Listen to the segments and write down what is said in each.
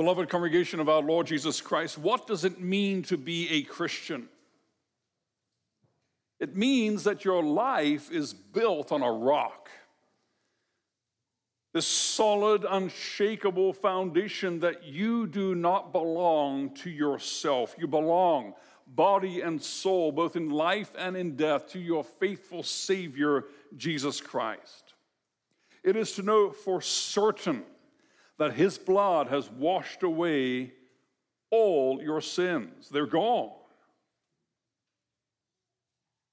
Beloved congregation of our Lord Jesus Christ, what does it mean to be a Christian? It means that your life is built on a rock. This solid, unshakable foundation that you do not belong to yourself. You belong, body and soul, both in life and in death, to your faithful Savior, Jesus Christ. It is to know for certain that His blood has washed away all your sins, they're gone.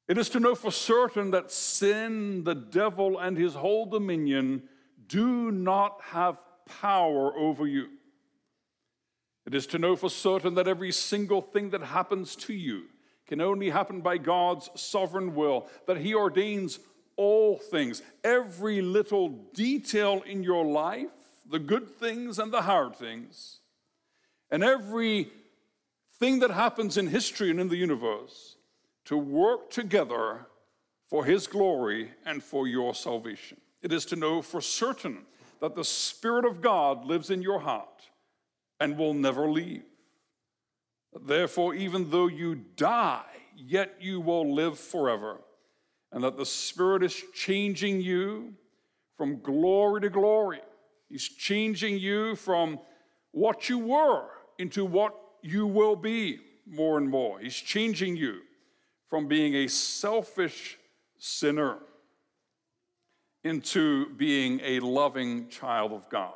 It is to know for certain that sin, the devil, and his whole dominion do not have power over you. It is to know for certain that every single thing that happens to you can only happen by God's sovereign will, that He ordains all things, every little detail in your life, the good things and the hard things, and every thing that happens in history and in the universe to work together for His glory and for your salvation. It is to know for certain that the Spirit of God lives in your heart and will never leave. Therefore, even though you die, yet you will live forever. And that the Spirit is changing you from glory to glory. He's changing you from what you were into what you will be more and more. He's changing you from being a selfish sinner into being a loving child of God.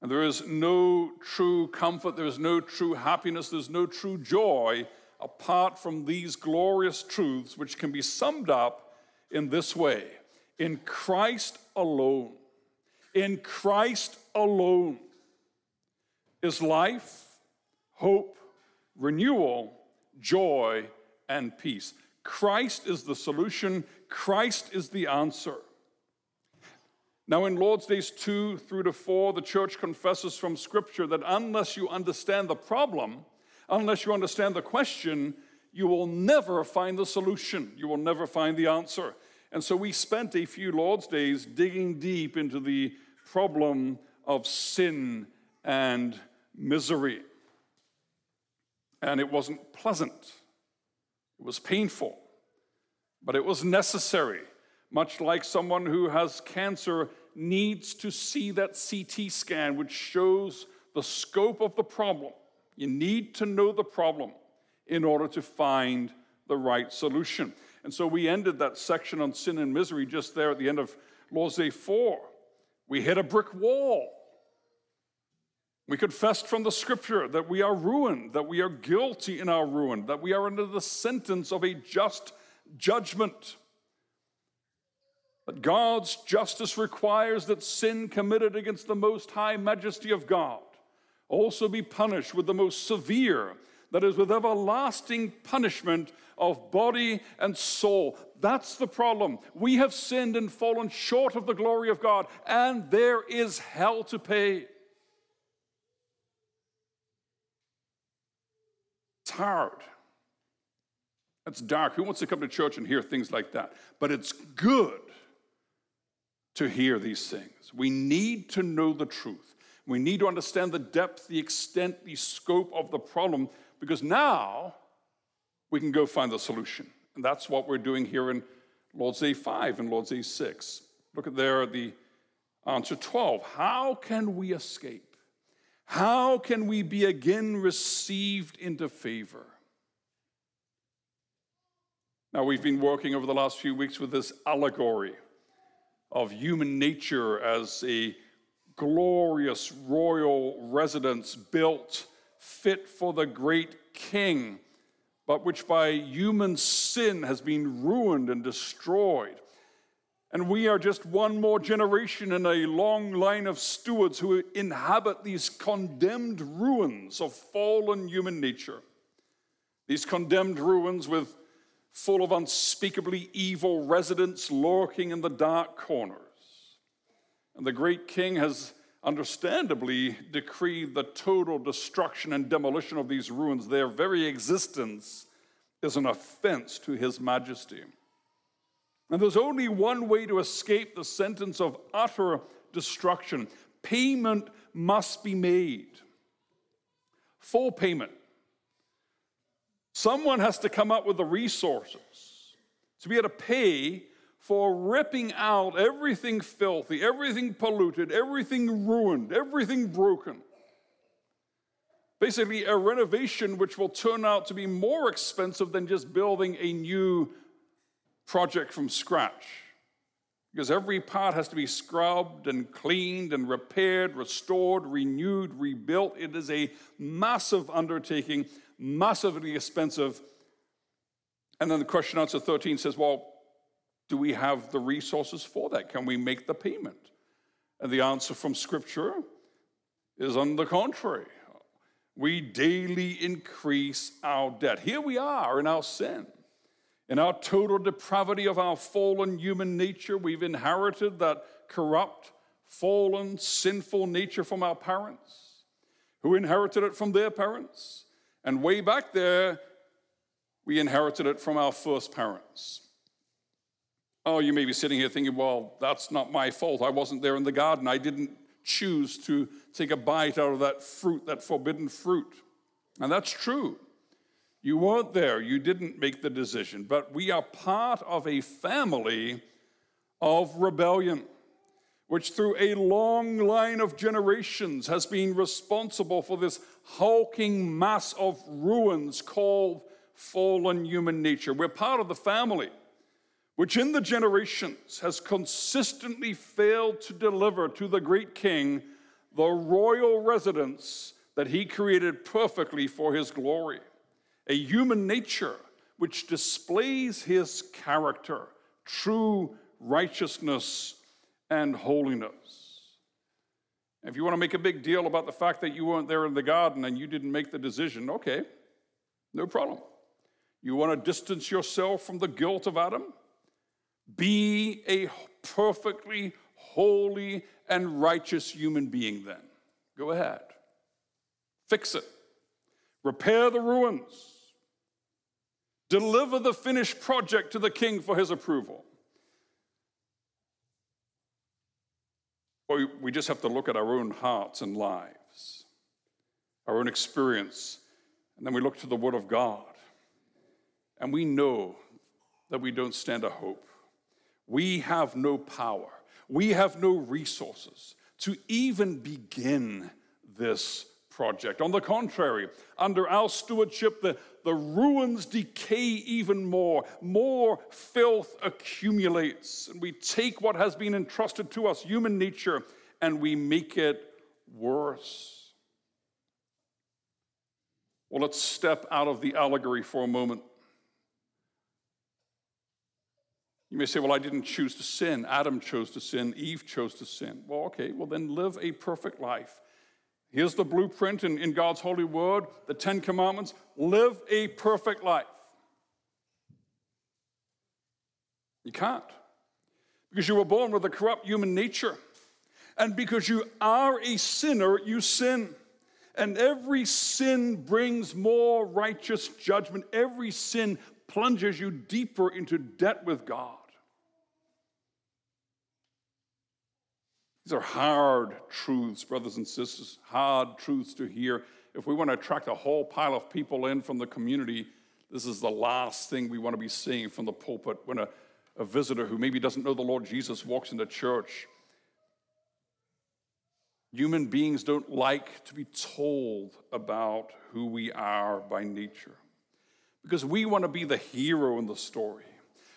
And there is no true comfort, there is no true happiness, there's no true joy apart from these glorious truths, which can be summed up in this way in Christ alone. In Christ alone is life, hope, renewal, joy, and peace. Christ is the solution, Christ is the answer. Now, in Lord's Days 2 through to 4, the church confesses from Scripture that unless you understand the problem, unless you understand the question, you will never find the solution. You will never find the answer. And so we spent a few Lord's Days digging deep into the problem of sin and misery. And it wasn't pleasant, it was painful, but it was necessary. Much like someone who has cancer needs to see that CT scan, which shows the scope of the problem. You need to know the problem in order to find the right solution. And so we ended that section on sin and misery just there at the end of Day 4. We hit a brick wall. We confessed from the scripture that we are ruined, that we are guilty in our ruin, that we are under the sentence of a just judgment. That God's justice requires that sin committed against the most high majesty of God also be punished with the most severe, that is, with everlasting punishment of body and soul. That's the problem. We have sinned and fallen short of the glory of God, and there is hell to pay. It's hard. It's dark. Who wants to come to church and hear things like that? But it's good to hear these things. We need to know the truth. We need to understand the depth, the extent, the scope of the problem, because now we can go find the solution. And that's what we're doing here in Lord's Day 5 and Lord's Day 6. Look at there the answer 12. How can we escape? How can we be again received into favor? Now, we've been working over the last few weeks with this allegory of human nature as a glorious royal residence built fit for the great king, but which by human sin has been ruined and destroyed. And we are just one more generation in a long line of stewards who inhabit these condemned ruins of fallen human nature. These condemned ruins with full of unspeakably evil residents lurking in the dark corners. And the great king has understandably decreed the total destruction and demolition of these ruins. Their very existence is an offense to his majesty. And there's only one way to escape the sentence of utter destruction payment must be made. full payment. Someone has to come up with the resources to be able to pay for ripping out everything filthy, everything polluted, everything ruined, everything broken. Basically, a renovation which will turn out to be more expensive than just building a new project from scratch. Because every part has to be scrubbed and cleaned and repaired, restored, renewed, rebuilt. It is a massive undertaking, massively expensive. And then the question answer 13 says, well, do we have the resources for that? Can we make the payment? And the answer from Scripture is on the contrary. We daily increase our debt. Here we are in our sin. In our total depravity of our fallen human nature, we've inherited that corrupt, fallen, sinful nature from our parents, who inherited it from their parents. And way back there, we inherited it from our first parents. Oh, you may be sitting here thinking, well, that's not my fault. I wasn't there in the garden. I didn't choose to take a bite out of that fruit, that forbidden fruit. And that's true. You weren't there, you didn't make the decision, but we are part of a family of rebellion, which through a long line of generations has been responsible for this hulking mass of ruins called fallen human nature. We're part of the family which in the generations has consistently failed to deliver to the great king the royal residence that he created perfectly for his glory, a human nature which displays his character, true righteousness, and holiness. If you want to make a big deal about the fact that you weren't there in the garden and you didn't make the decision, okay, no problem. You want to distance yourself from the guilt of Adam? Be a perfectly holy and righteous human being then. Go ahead. Fix it. Repair the ruins. Deliver the finished project to the king for his approval. Well, we just have to look at our own hearts and lives, our own experience, and then we look to the Word of God. And we know that we don't stand a hope. We have no power, we have no resources to even begin this project. On the contrary, under our stewardship, the, the ruins decay even more. More filth accumulates. And we take what has been entrusted to us, human nature, and we make it worse. Well, let's step out of the allegory for a moment You may say, Well, I didn't choose to sin. Adam chose to sin. Eve chose to sin. Well, okay, well, then live a perfect life. Here's the blueprint in, in God's holy word, the Ten Commandments live a perfect life. You can't. Because you were born with a corrupt human nature. And because you are a sinner, you sin. And every sin brings more righteous judgment. Every sin plunges you deeper into debt with God. These are hard truths, brothers and sisters, hard truths to hear. If we want to attract a whole pile of people in from the community, this is the last thing we want to be seeing from the pulpit when a, a visitor who maybe doesn't know the Lord Jesus walks into church. Human beings don't like to be told about who we are by nature because we want to be the hero in the story.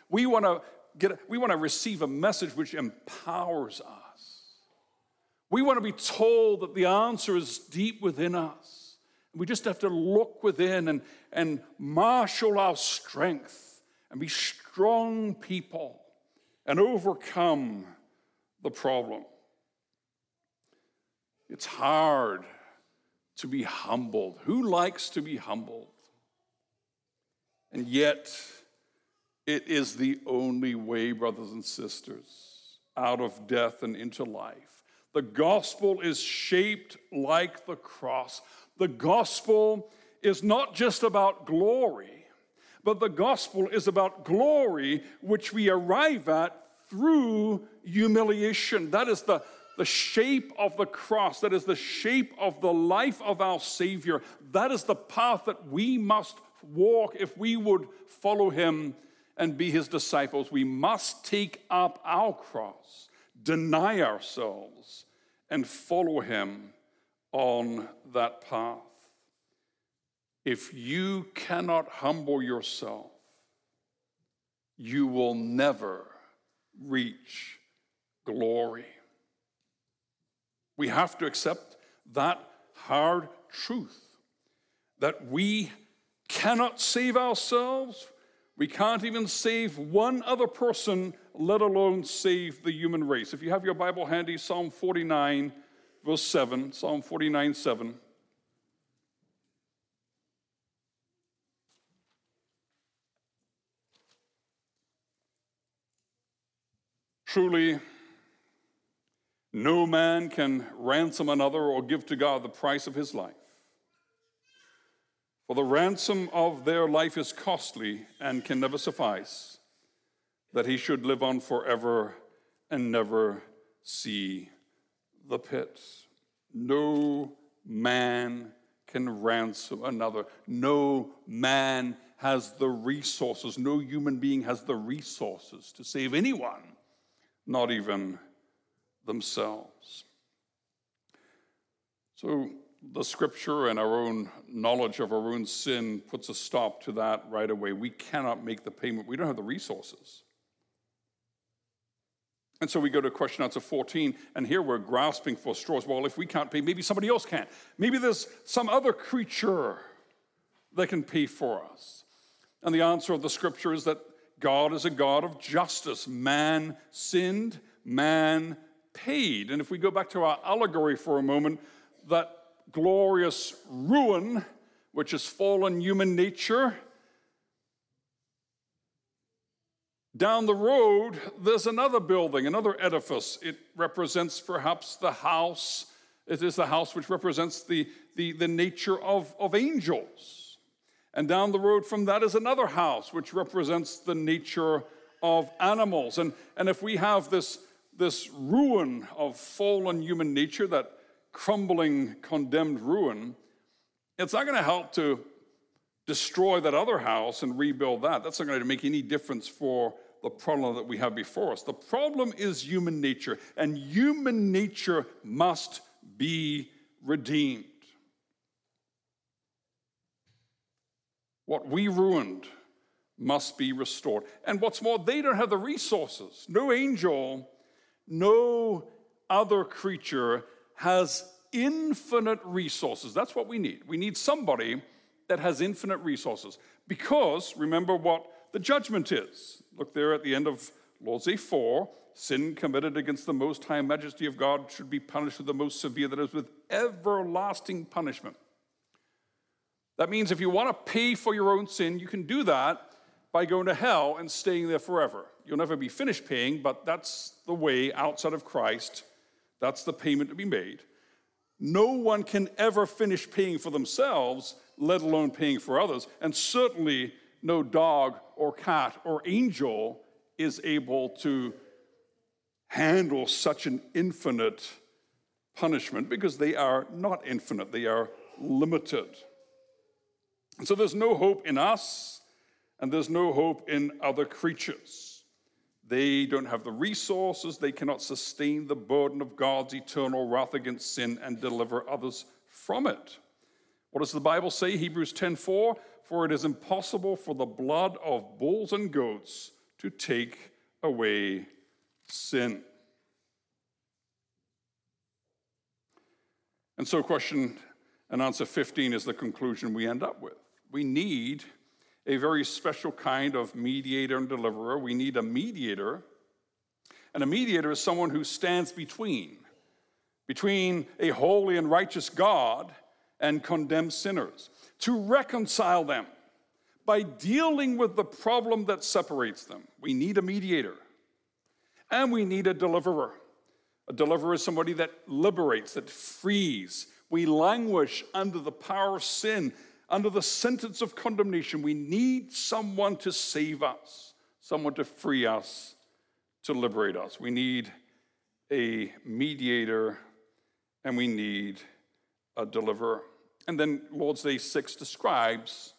We want to get we want to receive a message which empowers us. We want to be told that the answer is deep within us. We just have to look within and, and marshal our strength and be strong people and overcome the problem. It's hard to be humbled. Who likes to be humbled? And yet, it is the only way, brothers and sisters, out of death and into life. The gospel is shaped like the cross. The gospel is not just about glory, but the gospel is about glory which we arrive at through humiliation. That is the the shape of the cross, that is the shape of the life of our Savior. That is the path that we must walk if we would follow Him and be His disciples. We must take up our cross, deny ourselves, and follow Him on that path. If you cannot humble yourself, you will never reach glory. We have to accept that hard truth that we cannot save ourselves. We can't even save one other person, let alone save the human race. If you have your Bible handy, Psalm 49, verse 7, Psalm 49, 7. Truly, no man can ransom another or give to God the price of his life. For the ransom of their life is costly and can never suffice, that he should live on forever and never see the pit. No man can ransom another. No man has the resources. No human being has the resources to save anyone not even themselves. So, the scripture and our own knowledge of our own sin puts a stop to that right away. We cannot make the payment, we don't have the resources. And so we go to question answer 14, and here we're grasping for straws. Well, if we can't pay, maybe somebody else can. Maybe there's some other creature that can pay for us. And the answer of the scripture is that God is a God of justice. Man sinned, man paid. And if we go back to our allegory for a moment, that glorious ruin, which is fallen human nature, down the road, there's another building, another edifice. It represents perhaps the house. It is the house which represents the, the, the nature of, of angels. And down the road from that is another house, which represents the nature of animals. And, and if we have this, this ruin of fallen human nature, that crumbling, condemned ruin, it's not going to help to destroy that other house and rebuild that. That's not going to make any difference for the problem that we have before us. The problem is human nature, and human nature must be redeemed. What we ruined must be restored. And what's more, they don't have the resources. No angel, no other creature has infinite resources. That's what we need. We need somebody that has infinite resources. Because remember what the judgment is. Look there at the end of Day 4 sin committed against the most high majesty of God should be punished with the most severe, that is, with everlasting punishment. That means if you want to pay for your own sin, you can do that by going to hell and staying there forever. You'll never be finished paying, but that's the way outside of Christ. That's the payment to be made. No one can ever finish paying for themselves, let alone paying for others. And certainly no dog or cat or angel is able to handle such an infinite punishment because they are not infinite, they are limited. And so there's no hope in us, and there's no hope in other creatures. They don't have the resources, they cannot sustain the burden of God's eternal wrath against sin and deliver others from it. What does the Bible say? Hebrews 10:4, for it is impossible for the blood of bulls and goats to take away sin. And so question and answer 15 is the conclusion we end up with we need a very special kind of mediator and deliverer. We need a mediator. And a mediator is someone who stands between, between a holy and righteous God and condemned sinners, to reconcile them by dealing with the problem that separates them. We need a mediator. And we need a deliverer. A deliverer is somebody that liberates, that frees. We languish under the power of sin under the sentence of condemnation. We need someone to save us, someone to free us, to liberate us. We need a mediator and we need a deliverer. And then Lord's Day 6 describes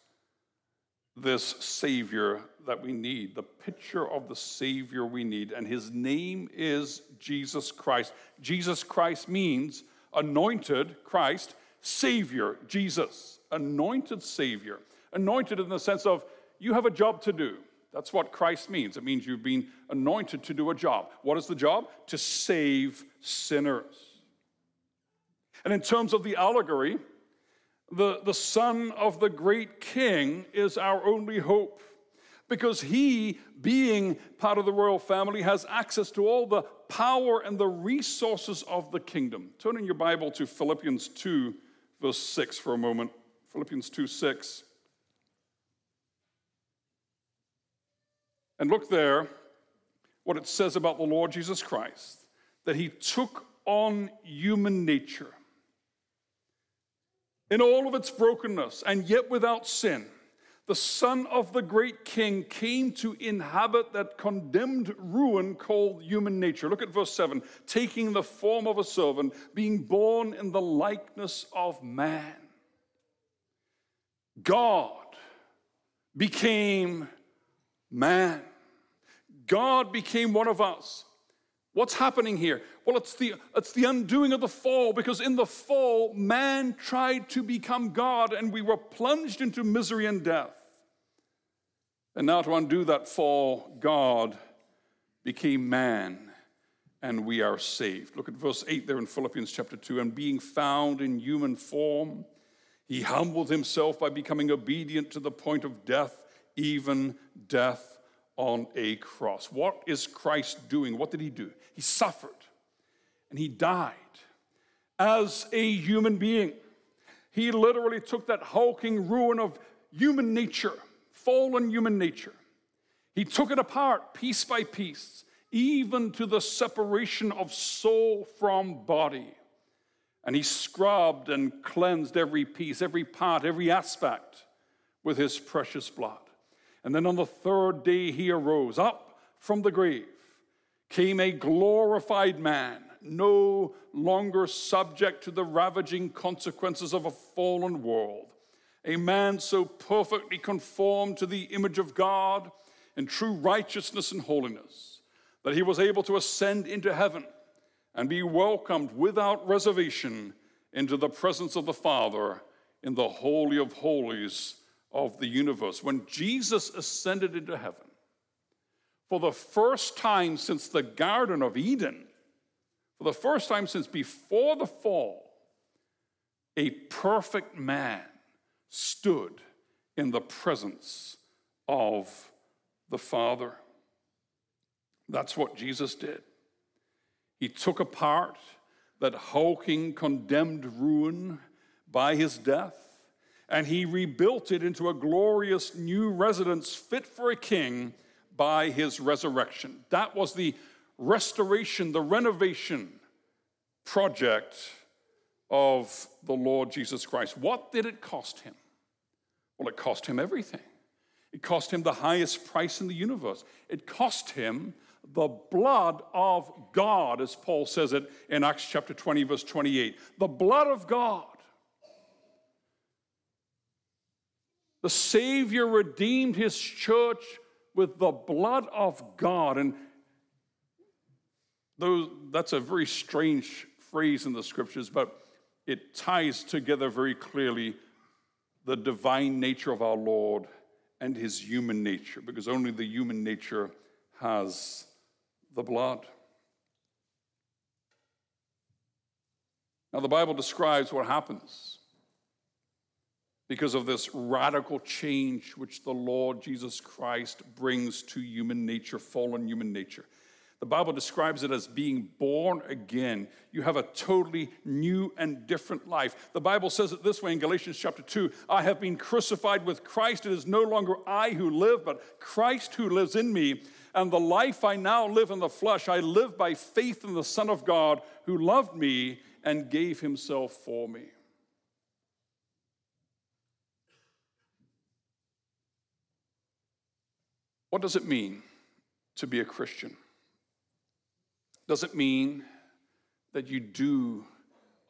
this Savior that we need, the picture of the Savior we need. And his name is Jesus Christ. Jesus Christ means anointed Christ, Savior, Jesus, anointed Savior. Anointed in the sense of you have a job to do. That's what Christ means. It means you've been anointed to do a job. What is the job? To save sinners. And in terms of the allegory, the, the son of the great king is our only hope because he, being part of the royal family, has access to all the power and the resources of the kingdom. Turn in your Bible to Philippians 2, verse 6 for a moment. Philippians 2 6. And look there what it says about the Lord Jesus Christ that he took on human nature in all of its brokenness and yet without sin. The Son of the great King came to inhabit that condemned ruin called human nature. Look at verse 7 taking the form of a servant, being born in the likeness of man. God became man. God became one of us. What's happening here? Well, it's the, it's the undoing of the fall because in the fall, man tried to become God and we were plunged into misery and death. And now, to undo that fall, God became man and we are saved. Look at verse 8 there in Philippians chapter 2. And being found in human form, he humbled himself by becoming obedient to the point of death, even death on a cross. What is Christ doing? What did he do? He suffered and he died as a human being. He literally took that hulking ruin of human nature, fallen human nature. He took it apart piece by piece, even to the separation of soul from body. And he scrubbed and cleansed every piece, every part, every aspect with his precious blood. And then on the third day he arose up from the grave, came a glorified man, no longer subject to the ravaging consequences of a fallen world. A man so perfectly conformed to the image of God in true righteousness and holiness that he was able to ascend into heaven and be welcomed without reservation into the presence of the Father in the Holy of Holies of the universe. When Jesus ascended into heaven, for the first time since the Garden of Eden, for the first time since before the fall, a perfect man stood in the presence of the Father. That's what Jesus did. He took apart that hulking, condemned ruin by his death and he rebuilt it into a glorious new residence fit for a king by his resurrection. That was the restoration, the renovation project of the Lord Jesus Christ. What did it cost him? Well, it cost him everything. It cost him the highest price in the universe. It cost him the blood of God, as Paul says it in Acts chapter 20, verse 28. The blood of God The Savior redeemed his church with the blood of God. And those, that's a very strange phrase in the scriptures, but it ties together very clearly the divine nature of our Lord and his human nature, because only the human nature has the blood. Now, the Bible describes what happens because of this radical change which the Lord Jesus Christ brings to human nature, fallen human nature. The Bible describes it as being born again. You have a totally new and different life. The Bible says it this way in Galatians chapter 2 I have been crucified with Christ. It is no longer I who live, but Christ who lives in me. And the life I now live in the flesh, I live by faith in the Son of God who loved me and gave himself for me. What does it mean to be a Christian? Does it mean that you do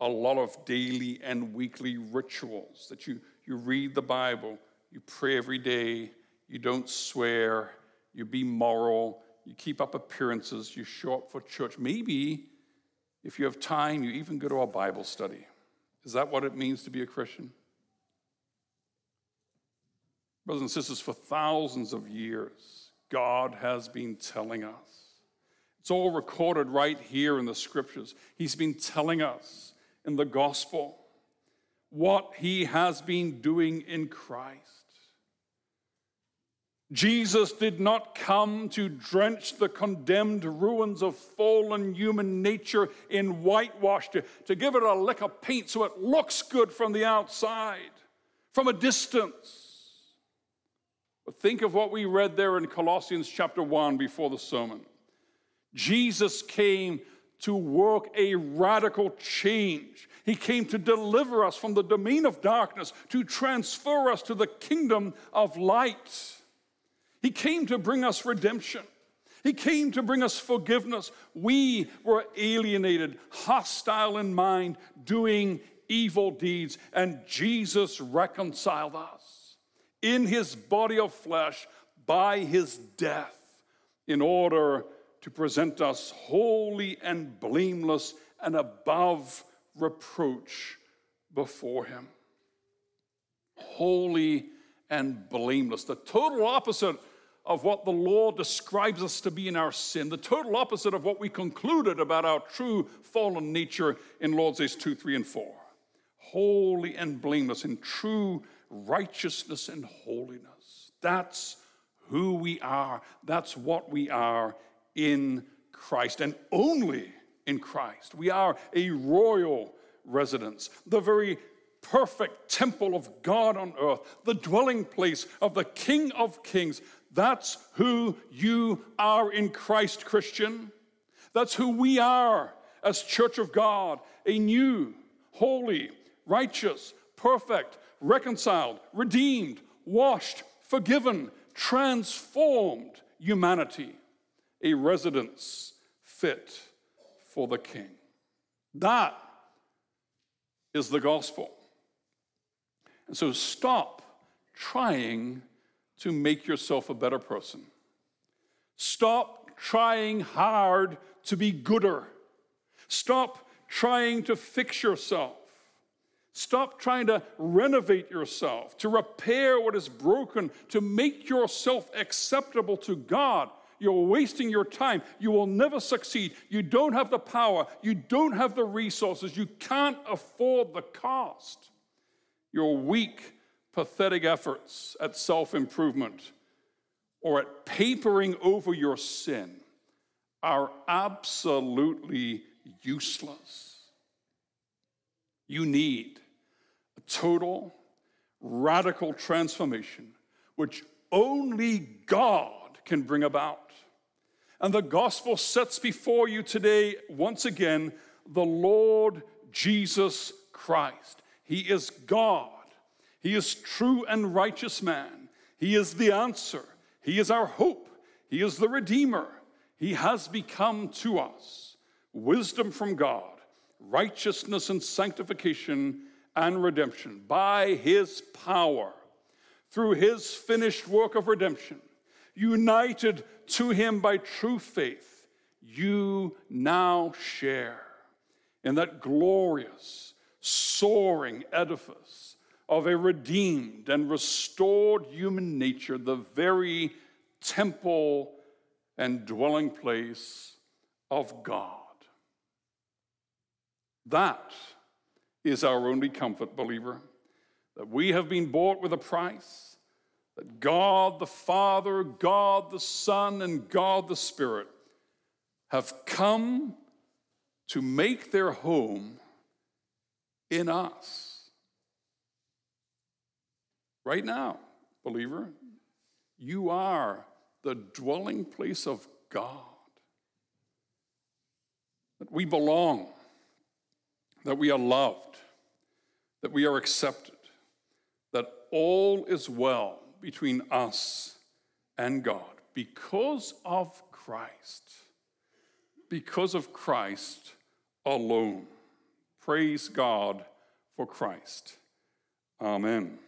a lot of daily and weekly rituals, that you, you read the Bible, you pray every day, you don't swear, you be moral, you keep up appearances, you show up for church. Maybe if you have time, you even go to a Bible study. Is that what it means to be a Christian? Brothers and sisters, for thousands of years, God has been telling us. It's all recorded right here in the scriptures. He's been telling us in the gospel what he has been doing in Christ. Jesus did not come to drench the condemned ruins of fallen human nature in whitewash, to, to give it a lick of paint so it looks good from the outside, from a distance. But think of what we read there in Colossians chapter 1 before the sermon. Jesus came to work a radical change. He came to deliver us from the domain of darkness, to transfer us to the kingdom of light. He came to bring us redemption. He came to bring us forgiveness. We were alienated, hostile in mind, doing evil deeds, and Jesus reconciled us in his body of flesh by his death in order to present us holy and blameless and above reproach before him. Holy and blameless, the total opposite of what the law describes us to be in our sin, the total opposite of what we concluded about our true fallen nature in Lord's Days 2, 3, and 4. Holy and blameless in true righteousness and holiness. That's who we are. That's what we are in Christ and only in Christ. We are a royal residence, the very perfect temple of God on earth, the dwelling place of the King of Kings, that's who you are in Christ, Christian. That's who we are as Church of God a new, holy, righteous, perfect, reconciled, redeemed, washed, forgiven, transformed humanity, a residence fit for the King. That is the gospel. And so stop trying to make yourself a better person. Stop trying hard to be gooder. Stop trying to fix yourself. Stop trying to renovate yourself, to repair what is broken, to make yourself acceptable to God. Your wasting your time. You will never succeed. You don't have the power. You don't have the resources. You can't afford the cost. You're weak pathetic efforts at self improvement or at papering over your sin are absolutely useless. You need a total, radical transformation, which only God can bring about. And the gospel sets before you today, once again, the Lord Jesus Christ. He is God he is true and righteous man. He is the answer. He is our hope. He is the Redeemer. He has become to us wisdom from God, righteousness and sanctification and redemption by His power through His finished work of redemption, united to Him by true faith. You now share in that glorious, soaring edifice of a redeemed and restored human nature, the very temple and dwelling place of God. That is our only comfort, believer, that we have been bought with a price, that God the Father, God the Son, and God the Spirit have come to make their home in us. Right now, believer, you are the dwelling place of God. That we belong, that we are loved, that we are accepted, that all is well between us and God because of Christ. Because of Christ, alone. Praise God for Christ. Amen.